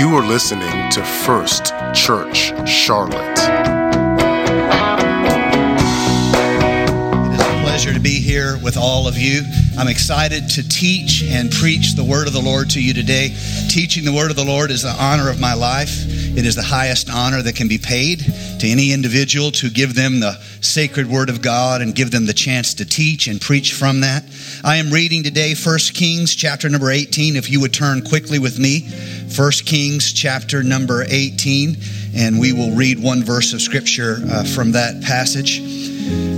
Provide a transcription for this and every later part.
You are listening to First Church Charlotte. Pleasure to be here with all of you. I'm excited to teach and preach the word of the Lord to you today. Teaching the word of the Lord is the honor of my life. It is the highest honor that can be paid to any individual to give them the sacred word of God and give them the chance to teach and preach from that. I am reading today 1 Kings chapter number 18. If you would turn quickly with me, 1 Kings chapter number 18, and we will read one verse of scripture uh, from that passage.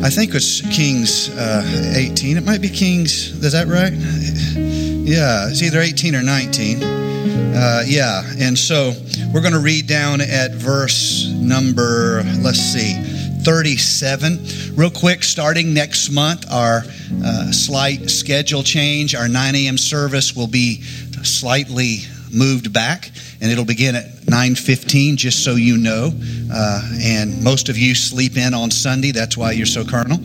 I think it's Kings uh, 18. It might be Kings, is that right? Yeah, it's either 18 or 19. Uh, yeah, and so we're going to read down at verse number, let's see, 37. Real quick, starting next month, our uh, slight schedule change, our 9 a.m. service will be slightly moved back and it'll begin at 9.15 just so you know uh, and most of you sleep in on sunday that's why you're so carnal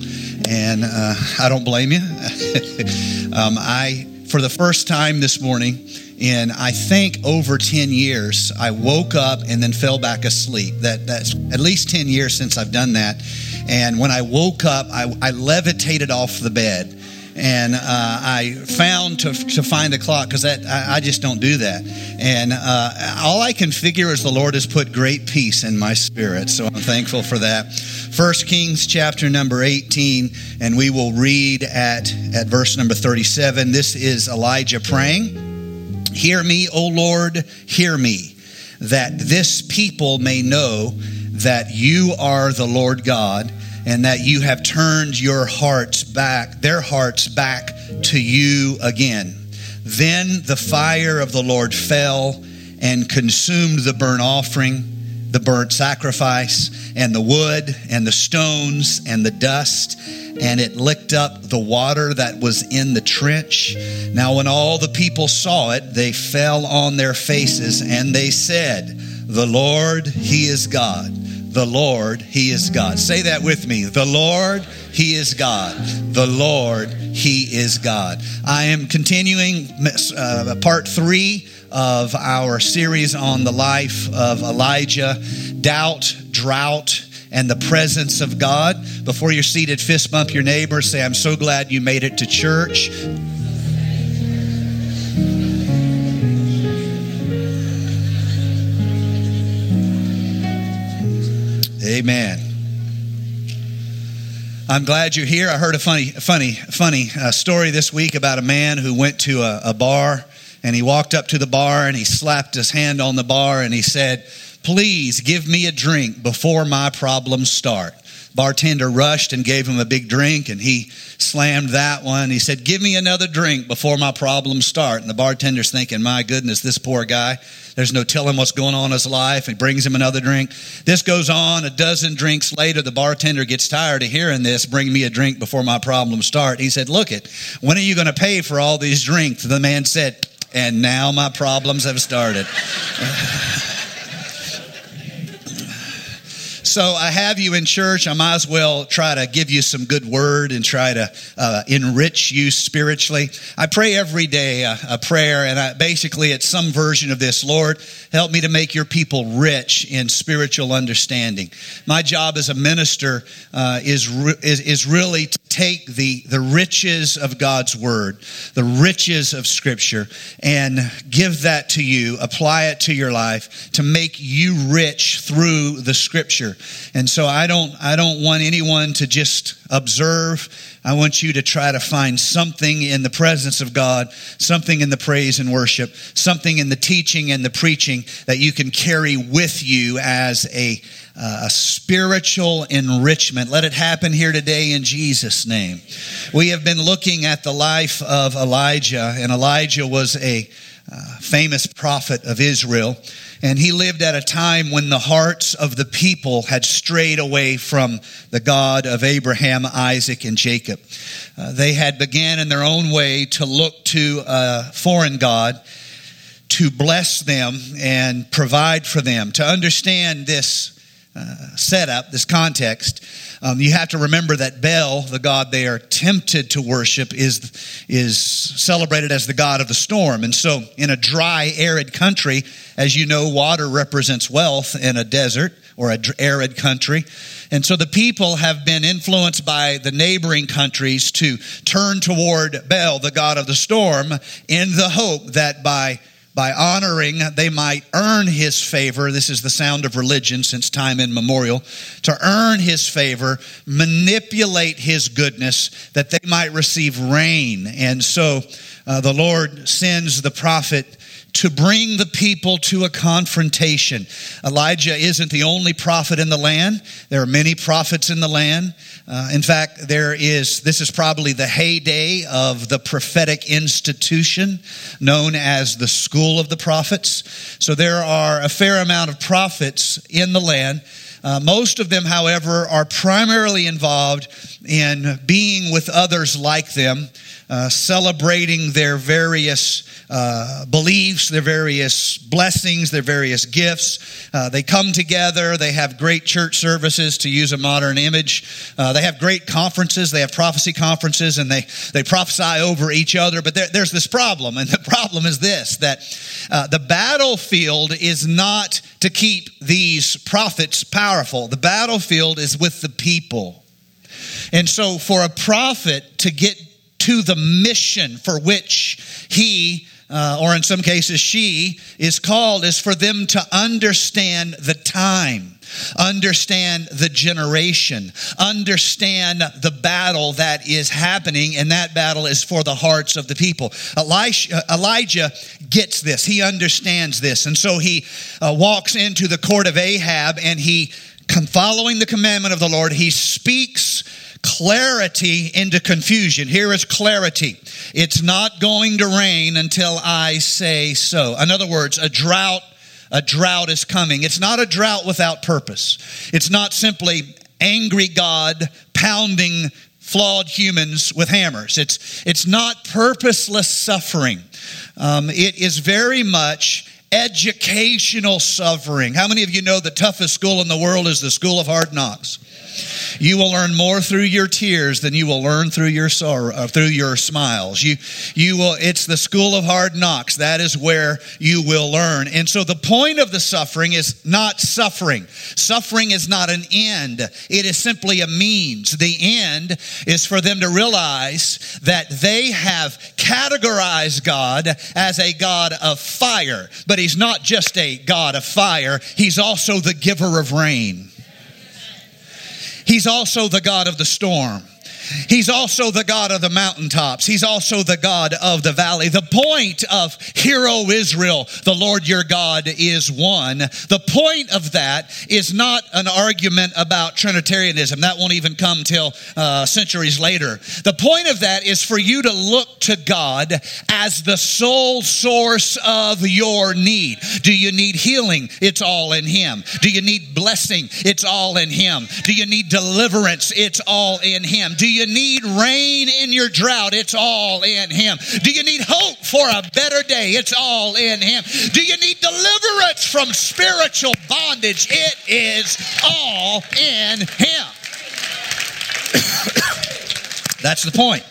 and uh, i don't blame you um, i for the first time this morning in I think over 10 years, I woke up and then fell back asleep. That that's at least 10 years since I've done that. And when I woke up, I, I levitated off the bed. And uh, I found to, to find a clock because that I, I, just don't do that. And uh, all I can figure is the Lord has put great peace in my spirit, so I'm thankful for that. First Kings chapter number 18, and we will read at at verse number 37. This is Elijah praying. Hear me, O Lord, hear me, that this people may know that you are the Lord God and that you have turned your hearts back, their hearts back to you again. Then the fire of the Lord fell and consumed the burnt offering the burnt sacrifice and the wood and the stones and the dust and it licked up the water that was in the trench. Now, when all the people saw it, they fell on their faces and they said, The Lord, He is God. The Lord, He is God. Say that with me. The Lord, He is God. The Lord, He is God. I am continuing uh, part three of our series on the life of Elijah doubt, drought, and the presence of God. Before you're seated, fist bump your neighbor. Say, I'm so glad you made it to church. Amen. I'm glad you're here. I heard a funny, funny, funny uh, story this week about a man who went to a, a bar and he walked up to the bar and he slapped his hand on the bar and he said, Please give me a drink before my problems start. Bartender rushed and gave him a big drink and he slammed that one. He said, Give me another drink before my problems start. And the bartender's thinking, My goodness, this poor guy. There's no telling what's going on in his life. He brings him another drink. This goes on. A dozen drinks later, the bartender gets tired of hearing this. Bring me a drink before my problems start. He said, Look it, when are you going to pay for all these drinks? The man said, and now my problems have started. so I have you in church. I might as well try to give you some good word and try to uh, enrich you spiritually. I pray every day a, a prayer, and I, basically it's some version of this Lord, help me to make your people rich in spiritual understanding. My job as a minister uh, is, re- is, is really take the, the riches of God's word, the riches of scripture, and give that to you, apply it to your life to make you rich through the scripture. And so I don't, I don't want anyone to just observe. I want you to try to find something in the presence of God, something in the praise and worship, something in the teaching and the preaching that you can carry with you as a, uh, a spiritual enrichment. Let it happen here today in Jesus' name. We have been looking at the life of Elijah, and Elijah was a uh, famous prophet of Israel. And he lived at a time when the hearts of the people had strayed away from the God of Abraham, Isaac, and Jacob. Uh, they had began in their own way to look to a foreign God to bless them and provide for them, to understand this uh, setup, this context, um, you have to remember that Baal, the god they are tempted to worship, is, is celebrated as the god of the storm. And so, in a dry, arid country, as you know, water represents wealth in a desert or an arid country. And so the people have been influenced by the neighboring countries to turn toward Baal, the god of the storm, in the hope that by by honoring, they might earn his favor. This is the sound of religion since time immemorial. To earn his favor, manipulate his goodness, that they might receive rain. And so uh, the Lord sends the prophet to bring the people to a confrontation. Elijah isn't the only prophet in the land. There are many prophets in the land. Uh, in fact, there is, this is probably the heyday of the prophetic institution known as the School of the Prophets. So there are a fair amount of prophets in the land. Uh, most of them, however, are primarily involved in being with others like them, uh, celebrating their various uh, beliefs, their various blessings, their various gifts. Uh, they come together. They have great church services, to use a modern image. Uh, they have great conferences. They have prophecy conferences, and they they prophesy over each other. But there, there's this problem, and the problem is this: that uh, the battlefield is not to keep these prophets powerful. The battlefield is with the people. And so, for a prophet to get to the mission for which he uh, or in some cases she, is called is for them to understand the time. Understand the generation, understand the battle that is happening, and that battle is for the hearts of the people. Elisha, Elijah gets this, he understands this, and so he uh, walks into the court of Ahab and he, following the commandment of the Lord, he speaks clarity into confusion. Here is clarity. It's not going to rain until I say so. In other words, a drought, a drought is coming. It's not a drought without purpose. It's not simply angry God pounding flawed humans with hammers. It's, it's not purposeless suffering. Um, it is very much educational suffering. How many of you know the toughest school in the world is the school of hard knocks? You will learn more through your tears than you will learn through your sorrow, uh, through your smiles. You, you will, it's the school of hard knocks. That is where you will learn. And so the point of the suffering is not suffering. Suffering is not an end. It is simply a means. The end is for them to realize that they have categorized God as a God of fire, but He's not just a God of fire. He's also the giver of rain. He's also the God of the storm. He's also the God of the mountaintops. He's also the God of the valley. The point of Hear O Israel, the Lord your God is one. The point of that is not an argument about Trinitarianism. That won't even come till uh, centuries later. The point of that is for you to look to God as the sole source of your need. Do you need healing? It's all in Him. Do you need blessing? It's all in Him. Do you need deliverance? It's all in Him. Do you you need rain in your drought? It's all in Him. Do you need hope for a better day? It's all in Him. Do you need deliverance from spiritual bondage? It is all in Him. That's the point.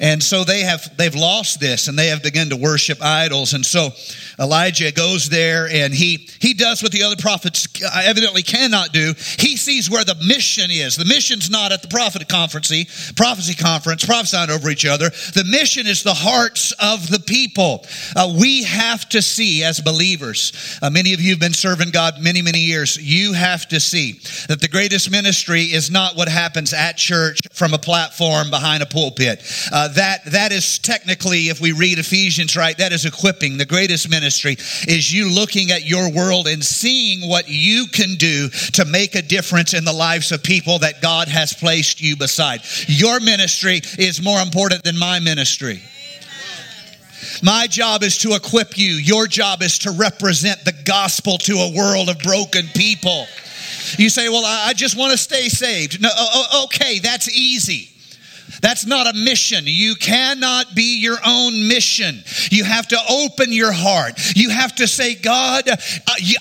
And so they have they've lost this and they have begun to worship idols. And so Elijah goes there and he, he does what the other prophets evidently cannot do. He sees where the mission is. The mission's not at the prophet conference, prophecy conference, prophesying over each other. The mission is the hearts of the people. Uh, we have to see as believers, uh, many of you have been serving God many, many years. You have to see that the greatest ministry is not what happens at church from a platform behind a pulpit. Uh, that, that is technically, if we read Ephesians right, that is equipping. The greatest ministry ministry is you looking at your world and seeing what you can do to make a difference in the lives of people that God has placed you beside. Your ministry is more important than my ministry. My job is to equip you. Your job is to represent the gospel to a world of broken people. You say, Well, I just want to stay saved. No, okay, that's easy. That's not a mission. You cannot be your own mission. You have to open your heart. You have to say, God, uh,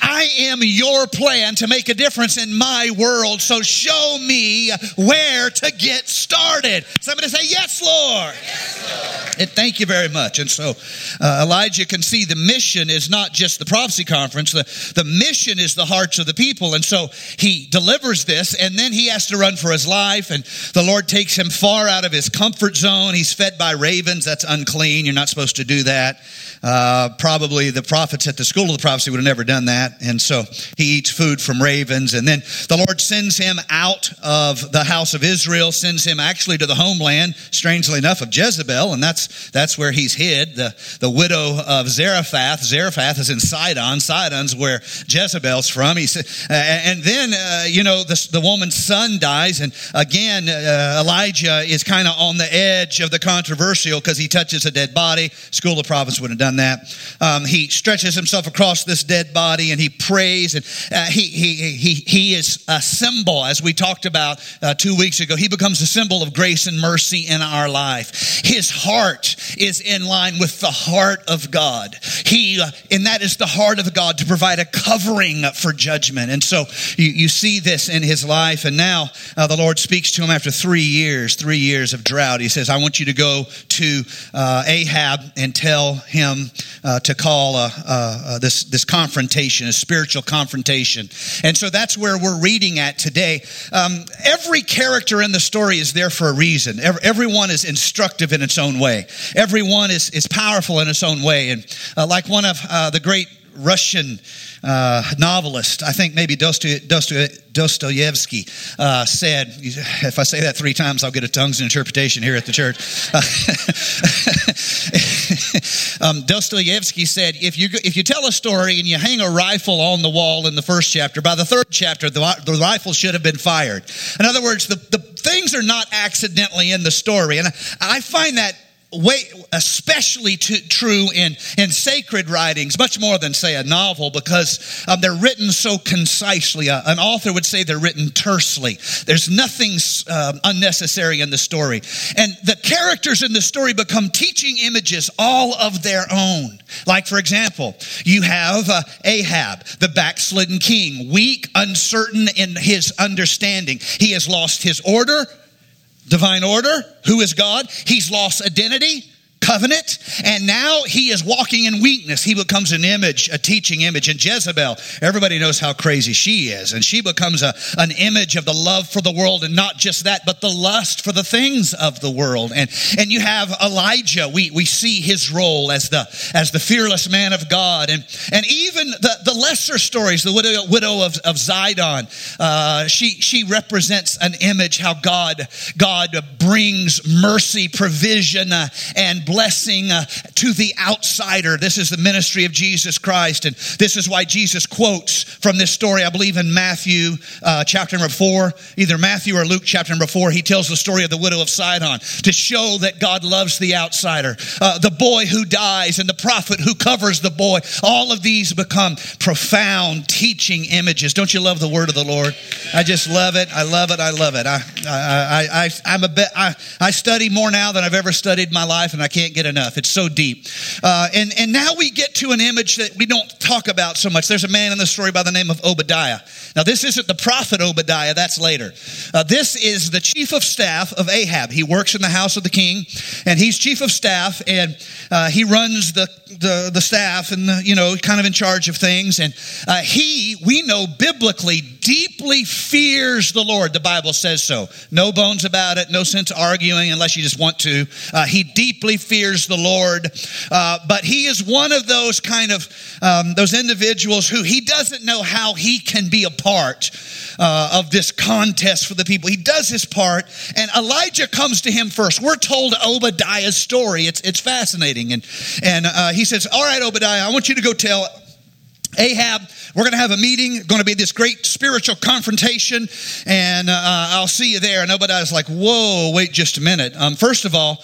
I am your plan to make a difference in my world. So show me where to get started. Somebody say, Yes, Lord. Yes, Lord. And thank you very much. And so uh, Elijah can see the mission is not just the prophecy conference, the, the mission is the hearts of the people. And so he delivers this, and then he has to run for his life. And the Lord takes him far out of his comfort zone. He's fed by ravens. That's unclean. You're not supposed to do that. Uh, probably the prophets at the school of the prophecy would have never done that. And so he eats food from ravens. And then the Lord sends him out of the house of Israel, sends him actually to the homeland, strangely enough, of Jezebel. And that's, that's where he's hid, the, the widow of Zarephath. Zarephath is in Sidon. Sidon's where Jezebel's from. He said, and then, uh, you know, the, the woman's son dies. And again, uh, Elijah is kind of on the edge of the controversial because he touches a dead body. School of prophets would have done done that. Um, he stretches himself across this dead body and he prays, and uh, he, he, he, he is a symbol, as we talked about uh, two weeks ago. He becomes a symbol of grace and mercy in our life. His heart is in line with the heart of God. He, uh, and that is the heart of God to provide a covering for judgment. And so you, you see this in his life. And now uh, the Lord speaks to him after three years, three years of drought. He says, I want you to go to uh, Ahab and tell him uh, to call uh, uh, this, this confrontation, a spiritual confrontation. And so that's where we're reading at today. Um, every character in the story is there for a reason. Every, everyone is instructive in its own way. Everyone is, is powerful in its own way. And uh, like one of uh, the great Russian uh, novelist, I think maybe Dostoevsky, uh, said, if I say that three times, I'll get a tongues interpretation here at the church. um, Dostoevsky said, if you, if you tell a story and you hang a rifle on the wall in the first chapter, by the third chapter, the, the rifle should have been fired. In other words, the, the things are not accidentally in the story. And I, I find that way, especially to, true in, in sacred writings, much more than, say, a novel, because um, they're written so concisely. Uh, an author would say they're written tersely. There's nothing um, unnecessary in the story. And the characters in the story become teaching images all of their own. Like, for example, you have uh, Ahab, the backslidden king, weak, uncertain in his understanding. He has lost his order, divine order. Who is God? He's lost identity covenant, and now he is walking in weakness. He becomes an image, a teaching image. And Jezebel, everybody knows how crazy she is, and she becomes a, an image of the love for the world, and not just that, but the lust for the things of the world. And and you have Elijah. We we see his role as the as the fearless man of God, and and even the the lesser stories, the widow widow of of Zidon, uh, she she represents an image how God God brings mercy, provision, uh, and blessing uh, to the outsider. This is the ministry of Jesus Christ. And this is why Jesus quotes from this story, I believe in Matthew uh, chapter number four, either Matthew or Luke chapter number four. He tells the story of the widow of Sidon to show that God loves the outsider. Uh, the boy who dies and the prophet who covers the boy. All of these become profound teaching images. Don't you love the word of the Lord? I just love it. I love it. I love it. I, I, I, I, am a bit, I, I study more now than I've ever studied my life and I can't can't get enough. It's so deep. Uh, and, and now we get to an image that we don't talk about so much. There's a man in the story by the name of Obadiah. Now, this isn't the prophet Obadiah, that's later. Uh, this is the chief of staff of Ahab. He works in the house of the king, and he's chief of staff, and uh, he runs the, the, the staff and, the, you know, kind of in charge of things. And uh, he, we know biblically, deeply fears the Lord. The Bible says so. No bones about it, no sense arguing unless you just want to. Uh, he deeply fears the Lord. Uh, but he is one of those kind of, um, those individuals who he doesn't know how he can be a part uh, of this contest for the people. He does his part, and Elijah comes to him first. We're told Obadiah's story. It's, it's fascinating. And, and uh, he says, All right, Obadiah, I want you to go tell Ahab, we're going to have a meeting, going to be this great spiritual confrontation, and uh, I'll see you there. And Obadiah's like, Whoa, wait just a minute. Um, first of all,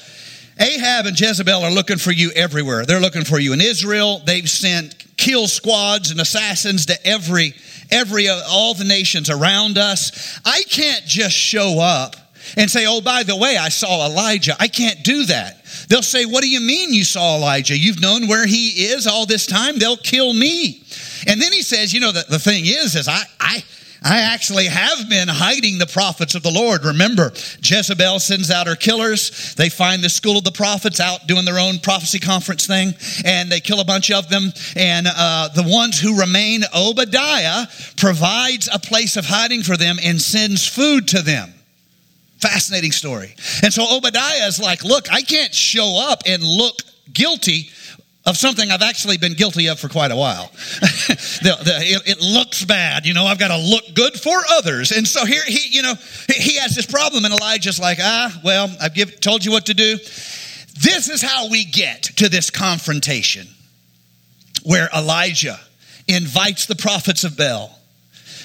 Ahab and Jezebel are looking for you everywhere. They're looking for you in Israel. They've sent kill squads and assassins to every, every, uh, all the nations around us. I can't just show up and say, Oh, by the way, I saw Elijah. I can't do that. They'll say, What do you mean you saw Elijah? You've known where he is all this time. They'll kill me. And then he says, You know, the, the thing is, is I, I, I actually have been hiding the prophets of the Lord. Remember, Jezebel sends out her killers. They find the school of the prophets out doing their own prophecy conference thing, and they kill a bunch of them. And uh, the ones who remain, Obadiah provides a place of hiding for them and sends food to them. Fascinating story. And so Obadiah is like, Look, I can't show up and look guilty of something I've actually been guilty of for quite a while. the, the, it, it, looks bad, you know, I've got to look good for others. And so here he, you know, he has this problem, and Elijah's like, ah, well, I've give, told you what to do. This is how we get to this confrontation where Elijah invites the prophets of Baal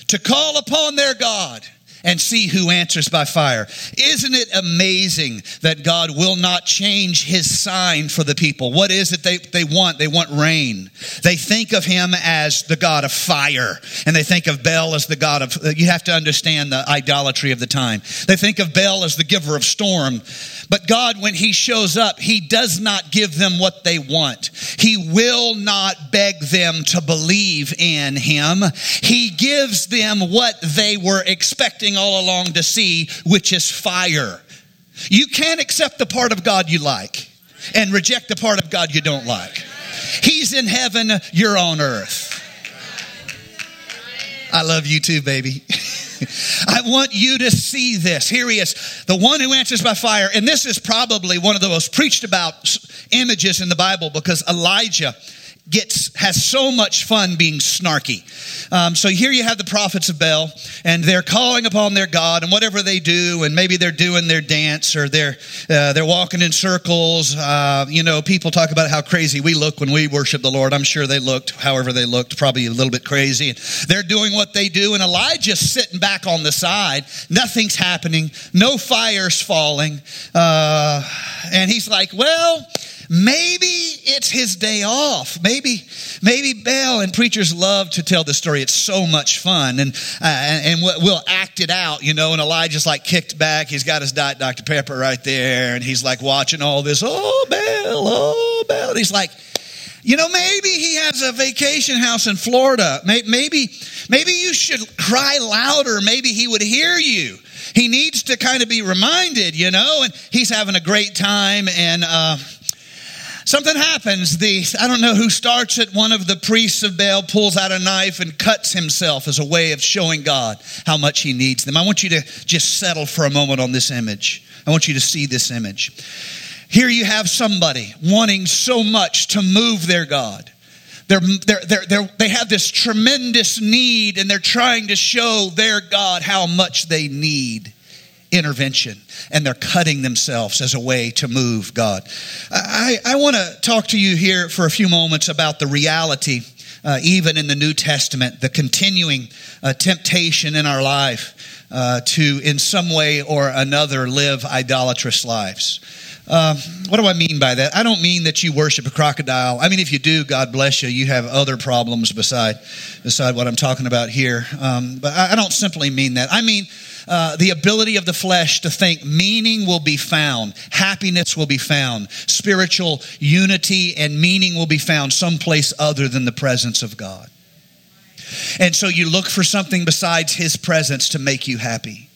to call upon their God and see who answers by fire. Isn't it amazing that God will not change his sign for the people? What is it they, they want? They want rain. They think of him as the God of fire, and they think of Baal as the God of, you have to understand the idolatry of the time. They think of Baal as the giver of storm. But God, when he shows up, he does not give them what they want. He will not beg them to believe in him. He gives them what they were expecting all along to see, which is fire. You can't accept the part of God you like and reject the part of God you don't like. He's in heaven, you're on earth. I love you too, baby. I want you to see this. Here he is, the one who answers by fire. And this is probably one of the most preached about images in the Bible because Elijah gets has so much fun being snarky. Um, so here you have the prophets of Baal, and they're calling upon their God, and whatever they do, and maybe they're doing their dance or they're uh, they're walking in circles. Uh, you know, people talk about how crazy we look when we worship the Lord. I'm sure they looked, however they looked, probably a little bit crazy. They're doing what they do, and Elijah's sitting back on the side. Nothing's happening. No fire's falling, uh, and he's like, well. Maybe it's his day off. Maybe, maybe Baal and preachers love to tell the story. It's so much fun, and uh, and we'll act it out, you know. And Elijah's like kicked back. He's got his diet Dr Pepper right there, and he's like watching all this. Oh Baal, oh Baal. And he's like. You know, maybe he has a vacation house in Florida. Maybe, maybe, maybe you should cry louder. Maybe he would hear you. He needs to kind of be reminded, you know, and he's having a great time. And, uh, Something happens. The I don't know who starts it. One of the priests of Baal pulls out a knife and cuts himself as a way of showing God how much he needs them. I want you to just settle for a moment on this image. I want you to see this image. Here you have somebody wanting so much to move their God. They're, they're, they're, they have this tremendous need and they're trying to show their God how much they need intervention and they're cutting themselves as a way to move God. I, I want to talk to you here for a few moments about the reality, uh, even in the New Testament, the continuing uh, temptation in our life uh, to, in some way or another, live idolatrous lives. Uh, what do I mean by that? I don't mean that you worship a crocodile. I mean, if you do, God bless you. You have other problems beside beside what I'm talking about here. Um, but I, I don't simply mean that. I mean uh, the ability of the flesh to think meaning will be found, happiness will be found, spiritual unity and meaning will be found someplace other than the presence of God. And so you look for something besides His presence to make you happy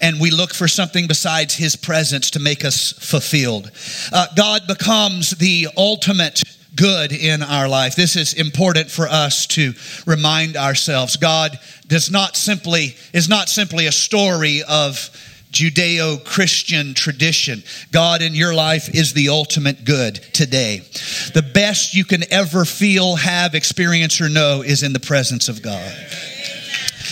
and we look for something besides his presence to make us fulfilled. Uh, God becomes the ultimate good in our life. This is important for us to remind ourselves. God does not simply is not simply a story of Judeo Christian tradition. God in your life is the ultimate good today. The best you can ever feel, have, experience, or know is in the presence of God.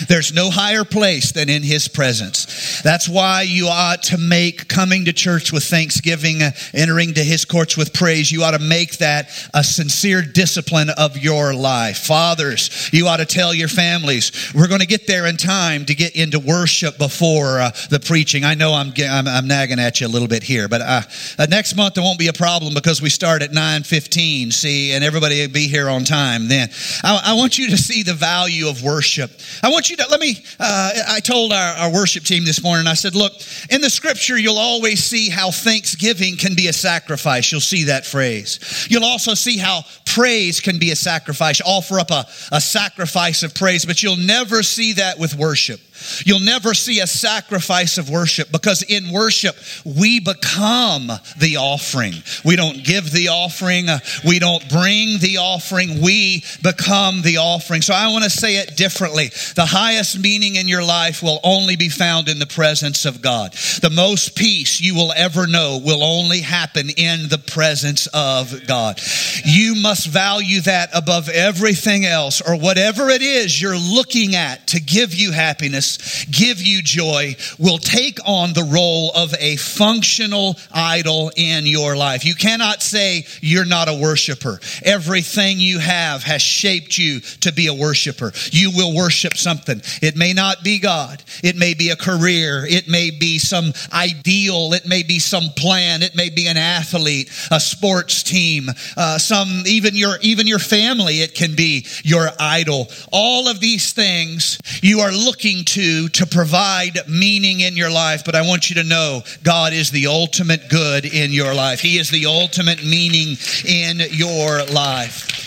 There's no higher place than in His presence. That's why you ought to make coming to church with thanksgiving, entering to His courts with praise, you ought to make that a sincere discipline of your life. Fathers, you ought to tell your families, we're going to get there in time to get into worship before uh, the preaching. I know I'm, I'm, I'm, nagging at you a little bit here, but uh, uh, next month there won't be a problem because we start at 9.15, see, and everybody will be here on time then. I, I want you to see the value of worship. I want you to, let me, uh, I told our, our worship team this morning, I said, look, in the scripture, you'll always see how thanksgiving can be a sacrifice. You'll see that phrase. You'll also see how praise can be a sacrifice. Offer up a, a sacrifice of praise, but you'll never see that with worship. You'll never see a sacrifice of worship because in worship, we become the offering. We don't give the offering. We don't bring the offering. We become the offering. So I want to say it differently. The highest meaning in your life will only be found in the presence of God. The most peace you will ever know will only happen in the presence of God. You must value that above everything else or whatever it is you're looking at to give you happiness give you joy, will take on the role of a functional idol in your life. You cannot say you're not a worshiper. Everything you have has shaped you to be a worshiper. You will worship something. It may not be God. It may be a career. It may be some ideal. It may be some plan. It may be an athlete, a sports team, uh, some even your even your family. It can be your idol. All of these things you are looking to to to provide meaning in your life, but I want you to know God is the ultimate good in your life. He is the ultimate meaning in your life.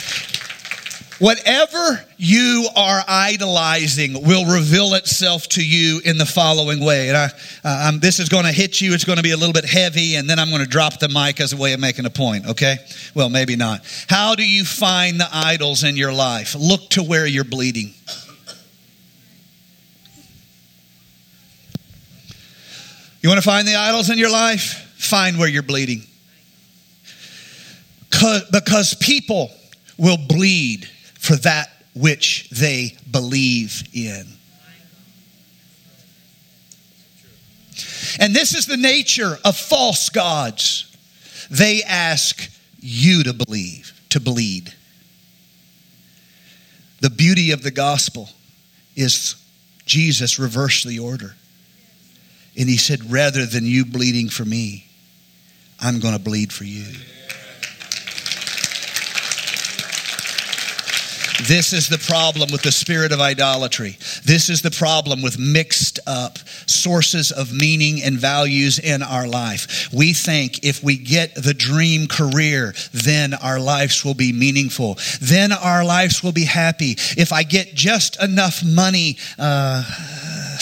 Whatever you are idolizing will reveal itself to you in the following way. And I, uh, this is going to hit you. It's going to be a little bit heavy, and then I'm going to drop the mic as a way of making a point, okay? Well, maybe not. How do you find the idols in your life? Look to where you're bleeding. You want to find the idols in your life? Find where you're bleeding. Because people will bleed for that which they believe in. And this is the nature of false gods. They ask you to believe, to bleed. The beauty of the gospel is Jesus reversed the order. And he said, rather than you bleeding for me, I'm going to bleed for you. This is the problem with the spirit of idolatry. This is the problem with mixed up sources of meaning and values in our life. We think if we get the dream career, then our lives will be meaningful. Then our lives will be happy. If I get just enough money, uh,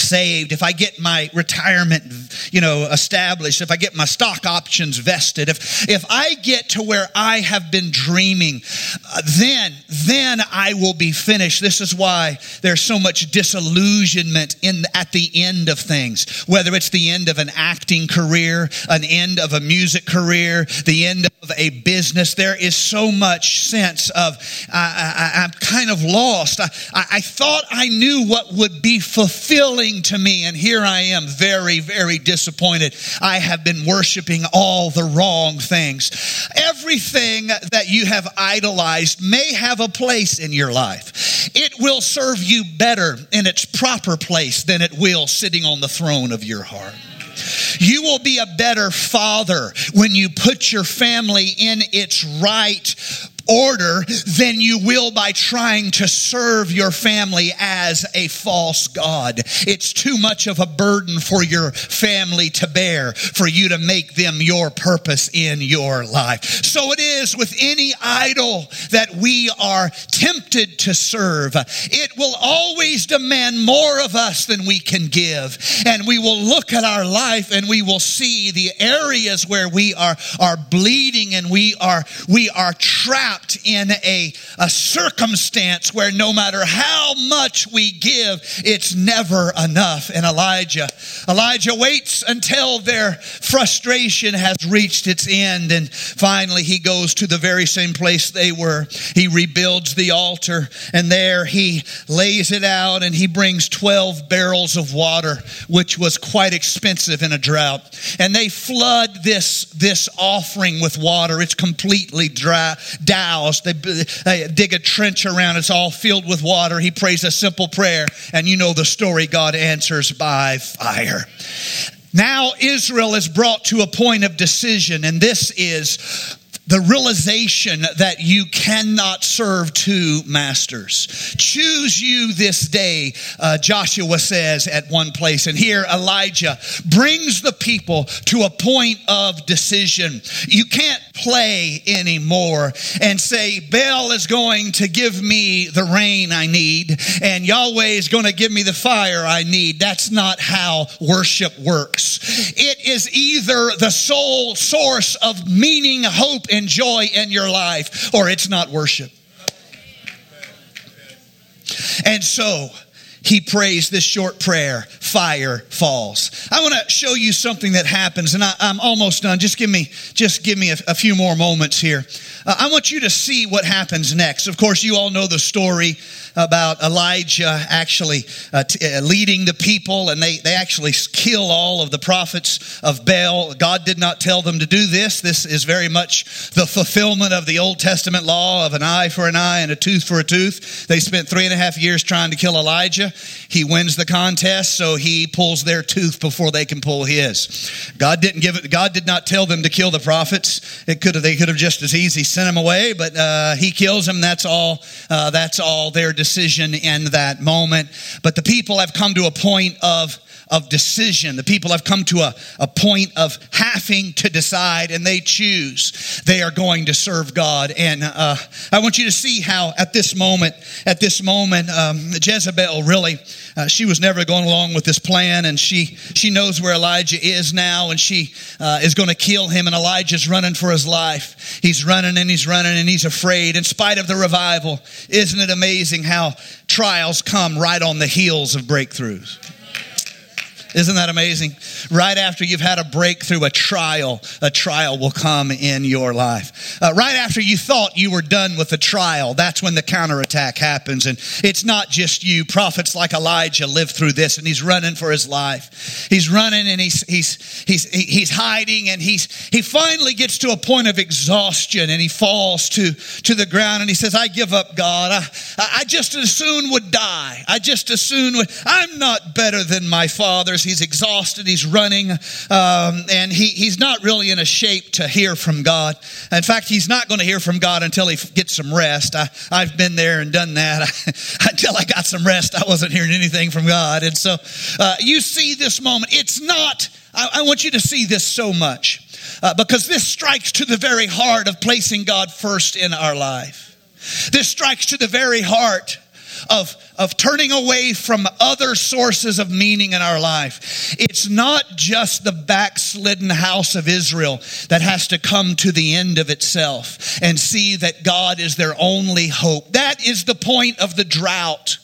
saved, if I get my retirement, you know, established, if I get my stock options vested, if, if I get to where I have been dreaming, uh, then, then I will be finished. This is why there's so much disillusionment in, at the end of things, whether it's the end of an acting career, an end of a music career, the end of a business. There is so much sense of, I, am kind of lost. I, I, I thought I knew what would be fulfilling to me, and here I am, very, very disappointed. I have been worshiping all the wrong things. Everything that you have idolized may have a place in your life. It will serve you better in its proper place than it will sitting on the throne of your heart. You will be a better father when you put your family in its right order than you will by trying to serve your family as a false God. It's too much of a burden for your family to bear for you to make them your purpose in your life. So it is with any idol that we are tempted to serve. It will always demand more of us than we can give. And we will look at our life and we will see the areas where we are, are bleeding and we are, we are trapped trapped in a, a circumstance where no matter how much we give, it's never enough. And Elijah, Elijah waits until their frustration has reached its end. And finally, he goes to the very same place they were. He rebuilds the altar and there he lays it out and he brings 12 barrels of water, which was quite expensive in a drought. And they flood this, this offering with water. It's completely dry, They, they dig a trench around. It's all filled with water. He prays a simple prayer. And you know the story. God answers by fire. Now Israel is brought to a point of decision, and this is the realization that you cannot serve two masters. Choose you this day, uh, Joshua says at one place. And here Elijah brings the people to a point of decision. You can't play anymore and say, Baal is going to give me the rain I need and Yahweh is going to give me the fire I need. That's not how worship works. It is either the sole source of meaning, hope, and joy in your life, or it's not worship. And so, he prays this short prayer fire falls. I want to show you something that happens and I, am almost done. Just give me just give me a, a few more moments here. Uh, i want you to see what happens next. Of course you all know the story about Elijah actually uh, t- uh, leading the people, and they, they actually kill all of the prophets of Baal. God did not tell them to do this. This is very much the fulfillment of the Old Testament law of an eye for an eye and a tooth for a tooth. They spent three and a half years trying to kill Elijah. He wins the contest, so he pulls their tooth before they can pull his. God didn't give it. God did not tell them to kill the prophets. It could have. They could have just as easy sent them away, but uh, he kills them. That's all. Uh, that's all their decision in that moment. But the people have come to a point of of decision. The people have come to a, a point of having to decide and they choose. They are going to serve God. And uh, I want you to see how at this moment, at this moment, um, Jezebel really, uh, she was never going along with this plan and she, she knows where Elijah is now and she uh, is going to kill him and Elijah's running for his life. He's running and he's running and he's afraid in spite of the revival. Isn't it amazing how trials come right on the heels of breakthroughs? Isn't that amazing? Right after you've had a breakthrough, a trial, a trial will come in your life. Uh, right after you thought you were done with the trial, that's when the counterattack happens. And it's not just you. Prophets like Elijah lived through this and he's running for his life. He's running and he's, he's, he's, he's hiding and he's, he finally gets to a point of exhaustion and he falls to, to the ground and he says, I give up God. I, I just as soon would die. I just as soon would, I'm not better than my He's exhausted. He's running. Um, and he, he's not really in a shape to hear from God. In fact, he's not going to hear from God until he gets some rest. I, I've been there and done that. until I got some rest, I wasn't hearing anything from God. And so uh, you see this moment. It's not, I, I want you to see this so much. Uh, because this strikes to the very heart of placing God first in our life. This strikes to the very heart of, of turning away from other sources of meaning in our life. It's not just the backslidden house of Israel that has to come to the end of itself and see that God is their only hope. That is the point of the drought.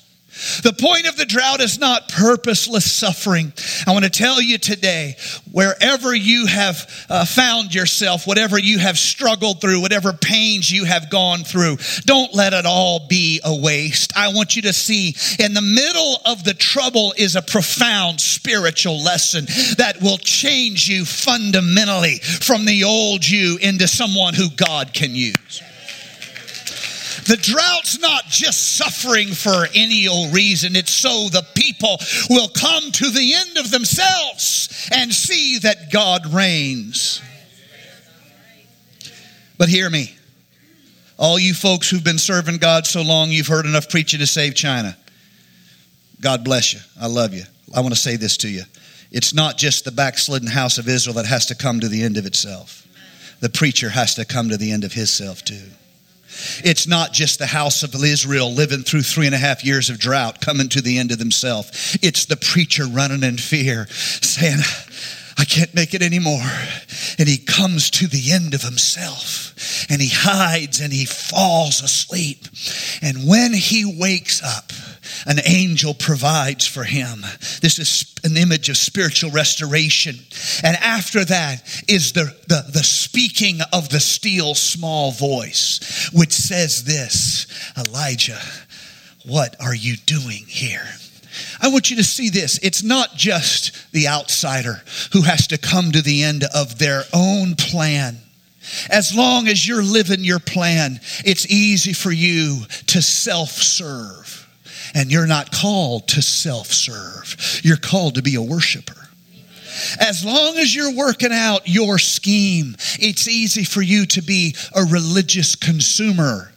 The point of the drought is not purposeless suffering. I want to tell you today, wherever you have uh, found yourself, whatever you have struggled through, whatever pains you have gone through, don't let it all be a waste. I want you to see in the middle of the trouble is a profound spiritual lesson that will change you fundamentally from the old you into someone who God can use. The drought's not just suffering for any old reason. It's so the people will come to the end of themselves and see that God reigns. But hear me. All you folks who've been serving God so long, you've heard enough preaching to save China. God bless you. I love you. I want to say this to you. It's not just the backslidden house of Israel that has to come to the end of itself. The preacher has to come to the end of himself too. It's not just the house of Israel living through three and a half years of drought, coming to the end of themselves. It's the preacher running in fear, saying, I can't make it anymore. And he comes to the end of himself and he hides and he falls asleep. And when he wakes up, an angel provides for him. This is an image of spiritual restoration. And after that is the, the, the speaking of the still small voice, which says this Elijah, what are you doing here? I want you to see this. It's not just the outsider who has to come to the end of their own plan. As long as you're living your plan, it's easy for you to self serve. And you're not called to self serve, you're called to be a worshiper. As long as you're working out your scheme, it's easy for you to be a religious consumer.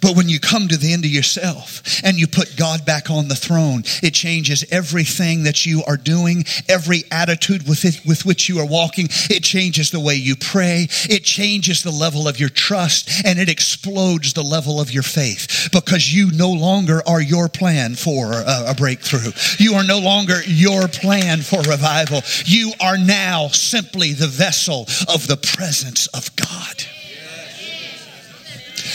But when you come to the end of yourself and you put God back on the throne, it changes everything that you are doing, every attitude with, it, with which you are walking. It changes the way you pray. It changes the level of your trust and it explodes the level of your faith because you no longer are your plan for a, a breakthrough. You are no longer your plan for revival. You are now simply the vessel of the presence of God.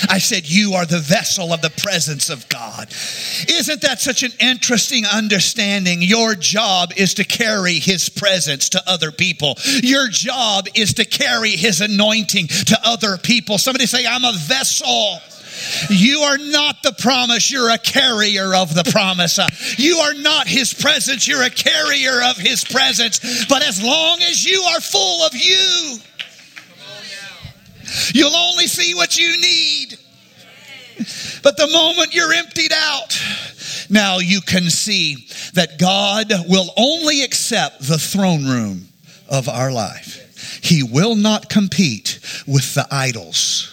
I said, You are the vessel of the presence of God. Isn't that such an interesting understanding? Your job is to carry His presence to other people. Your job is to carry His anointing to other people. Somebody say, I'm a vessel. You are not the promise, you're a carrier of the promise. You are not His presence, you're a carrier of His presence. But as long as you are full of you, You'll only see what you need. But the moment you're emptied out, now you can see that God will only accept the throne room of our life. He will not compete with the idols.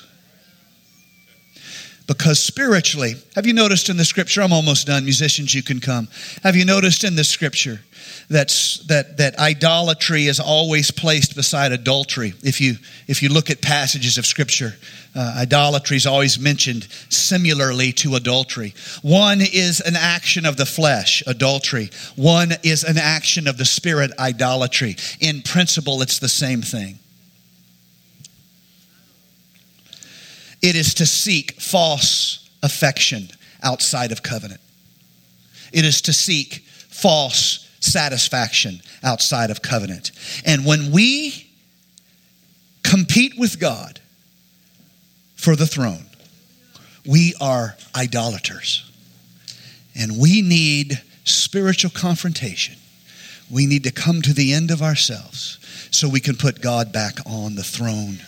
Because spiritually, have you noticed in the scripture? I'm almost done. Musicians, you can come. Have you noticed in the scripture that's, that, that idolatry is always placed beside adultery. If you, if you look at passages of Scripture, uh, idolatry is always mentioned similarly to adultery. One is an action of the flesh, adultery. One is an action of the spirit, idolatry. In principle, it's the same thing. It is to seek false affection outside of covenant. It is to seek false satisfaction outside of covenant. And when we compete with God for the throne, we are idolaters. And we need spiritual confrontation. We need to come to the end of ourselves so we can put God back on the throne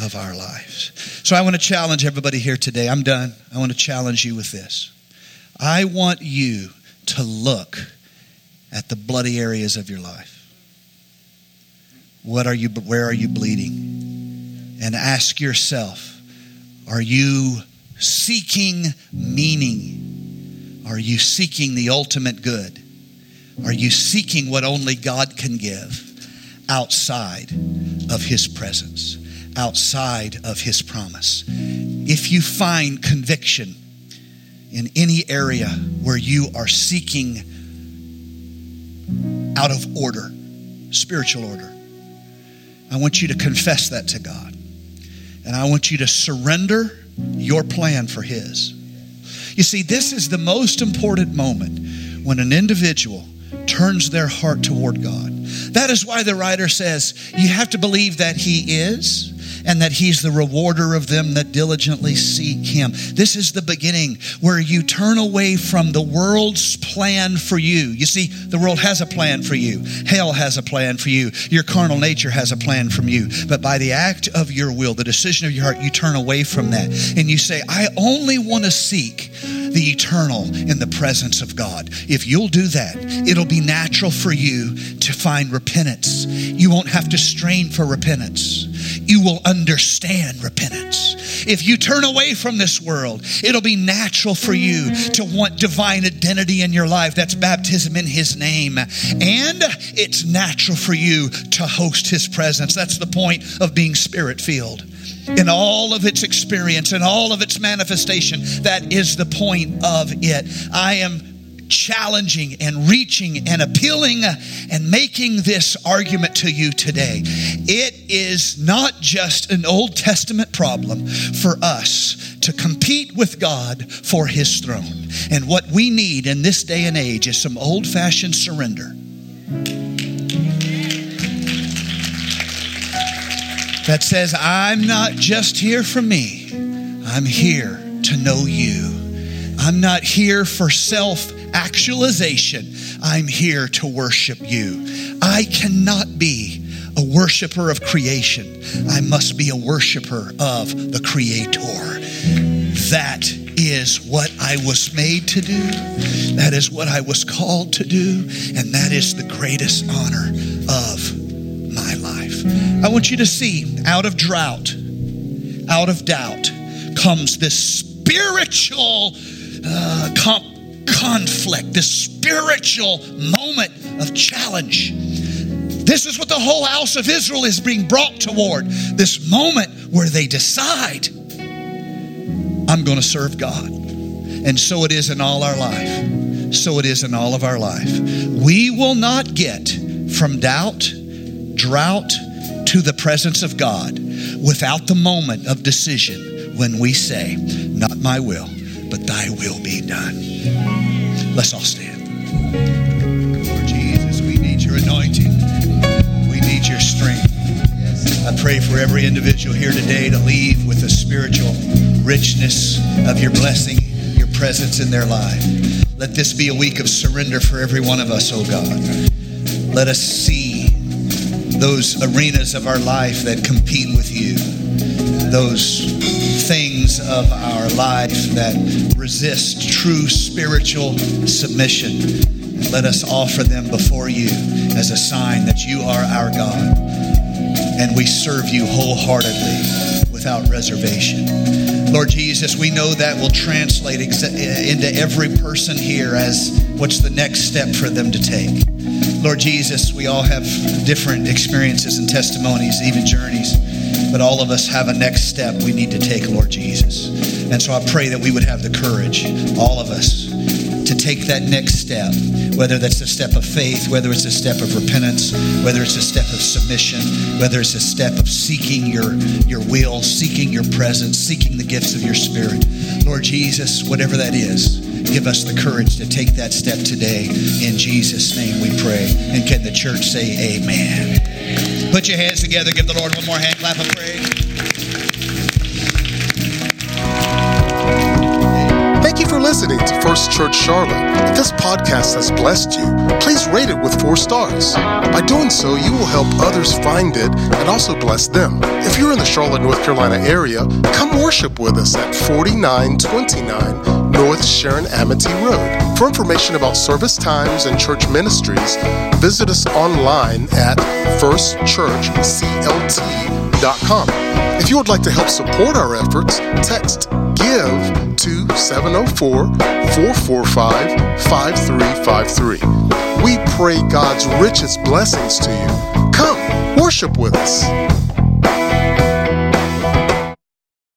of our lives. So I want to challenge everybody here today. I'm done. I want to challenge you with this. I want you to look at the bloody areas of your life. What are you, where are you bleeding? And ask yourself, are you seeking meaning? Are you seeking the ultimate good? Are you seeking what only God can give outside of His presence, outside of His promise? If you find conviction in any area where you are seeking out of order, spiritual order. I want you to confess that to God. And I want you to surrender your plan for His. You see, this is the most important moment when an individual turns their heart toward God. That is why the writer says you have to believe that He is and that He's the rewarder of them that diligently seek Him. This is the beginning where you turn away from the world's plan for you. You see, the world has a plan for you, hell has a plan for you, your carnal nature has a plan from you. But by the act of your will, the decision of your heart, you turn away from that and you say, I only want to seek the eternal in the presence of God. If you'll do that, it'll be natural for you to find repentance. You won't have to strain for repentance. You will understand repentance. If you turn away from this world, it'll be natural for you to want divine identity in your life. That's baptism in His name. And it's natural for you to host His presence. That's the point of being spirit filled in all of its experience and all of its manifestation. That is the point of it. I am challenging and reaching and appealing and making this argument to you today. It is not just an Old Testament problem for us to compete with God for His throne. And what we need in this day and age is some old fashioned surrender. That says, I'm not just here for me, I'm here to know you. I'm not here for self actualization. I'm here to worship you. I cannot be a worshiper of creation. I must be a worshiper of the Creator. That is what I was made to do. That is what I was called to do. And that is the greatest honor of my life. I want you to see out of drought, out of doubt comes this spiritual uh, com- conflict, this spiritual moment of challenge. This is what the whole house of Israel is being brought toward this moment where they decide, I'm going to serve God. And so it is in all our life. So it is in all of our life. We will not get from doubt, drought, to the presence of God without the moment of decision when we say, Not my will, but thy will be done. Let's all stand. Lord Jesus, we need your anointing, we need your strength. I pray for every individual here today to leave with a spiritual richness of your blessing, your presence in their life. Let this be a week of surrender for every one of us, oh God. Let us see those arenas of our life that compete with you, those things of our life that resist true spiritual submission. Let us offer them before you as a sign that you are our God and we serve you wholeheartedly without reservation. Lord Jesus, we know that will translate into every person here as what's the next step for them to take. Lord Jesus, we all have different experiences and testimonies, even journeys, but all of us have a next step we need to take, Lord Jesus. And so I pray that we would have the courage, all of us, to take that next step, whether that's a step of faith, whether it's a step of repentance, whether it's a step of submission, whether it's a step of seeking your, your will, seeking your presence, seeking the gifts of your spirit. Lord Jesus, whatever that is, give us the courage to take that step today. In Jesus' name we pray. And can the church say amen? Put your hands together. Give the Lord one more hand clap of praise. Thank you for listening to First Church Charlotte. If this podcast has blessed you, please rate it with four stars. By doing so, you will help others find it and also bless them. If you're in the Charlotte, North Carolina area, come worship with us at 4929 North Sharon Amity Road. For information about service times and church ministries, visit us online at firstchurchclt.com. If you would like to help support our efforts, text GIVE to 704 445 5353. We pray God's richest blessings to you. Come, worship with us.